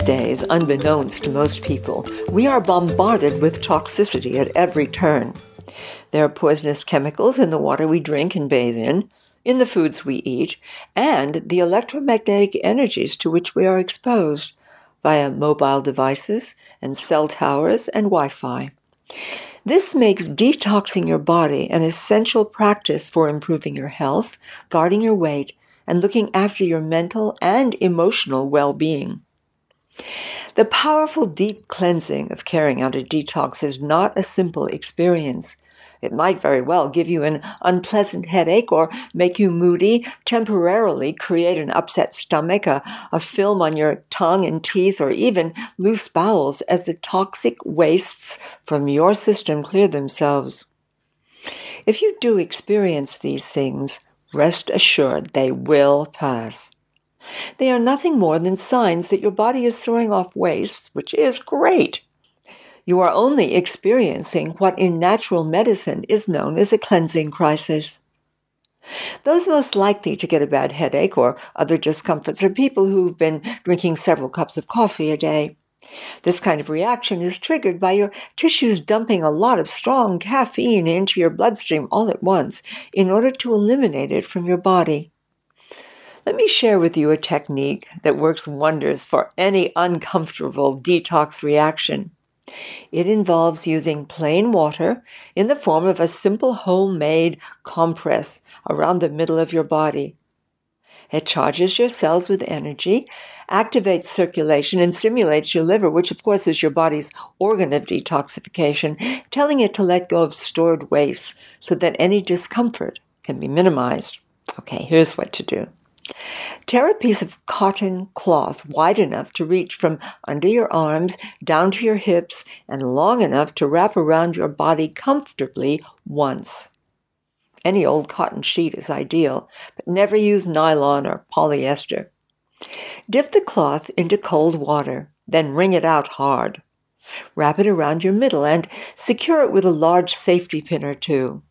These days, unbeknownst to most people, we are bombarded with toxicity at every turn. There are poisonous chemicals in the water we drink and bathe in, in the foods we eat, and the electromagnetic energies to which we are exposed via mobile devices and cell towers and Wi Fi. This makes detoxing your body an essential practice for improving your health, guarding your weight, and looking after your mental and emotional well being. The powerful deep cleansing of carrying out a detox is not a simple experience. It might very well give you an unpleasant headache or make you moody, temporarily create an upset stomach, a, a film on your tongue and teeth, or even loose bowels as the toxic wastes from your system clear themselves. If you do experience these things, rest assured they will pass. They are nothing more than signs that your body is throwing off waste, which is great. You are only experiencing what in natural medicine is known as a cleansing crisis. Those most likely to get a bad headache or other discomforts are people who've been drinking several cups of coffee a day. This kind of reaction is triggered by your tissues dumping a lot of strong caffeine into your bloodstream all at once in order to eliminate it from your body. Let me share with you a technique that works wonders for any uncomfortable detox reaction. It involves using plain water in the form of a simple homemade compress around the middle of your body. It charges your cells with energy, activates circulation, and stimulates your liver, which of course is your body's organ of detoxification, telling it to let go of stored waste so that any discomfort can be minimized. Okay, here's what to do. Tear a piece of cotton cloth wide enough to reach from under your arms down to your hips and long enough to wrap around your body comfortably once. Any old cotton sheet is ideal, but never use nylon or polyester. Dip the cloth into cold water, then wring it out hard. Wrap it around your middle and secure it with a large safety pin or two.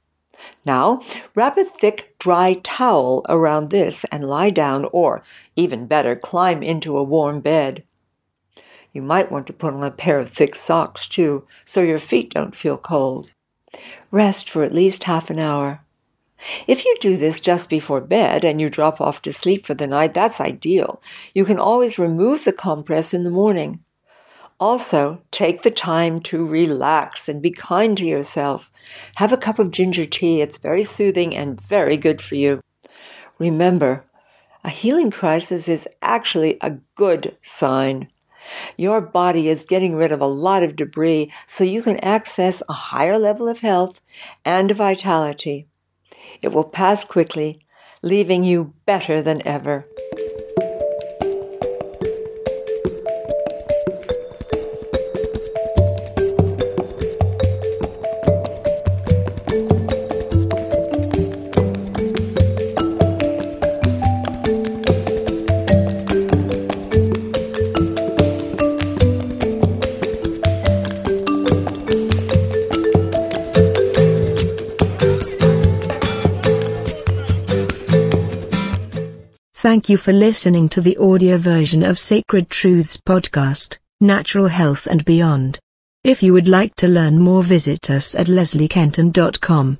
Now, wrap a thick, dry towel around this and lie down, or, even better, climb into a warm bed. You might want to put on a pair of thick socks, too, so your feet don't feel cold. Rest for at least half an hour. If you do this just before bed and you drop off to sleep for the night, that's ideal. You can always remove the compress in the morning. Also, take the time to relax and be kind to yourself. Have a cup of ginger tea. It's very soothing and very good for you. Remember, a healing crisis is actually a good sign. Your body is getting rid of a lot of debris so you can access a higher level of health and vitality. It will pass quickly, leaving you better than ever. Thank you for listening to the audio version of Sacred Truths podcast, Natural Health and Beyond. If you would like to learn more visit us at lesliekenton.com.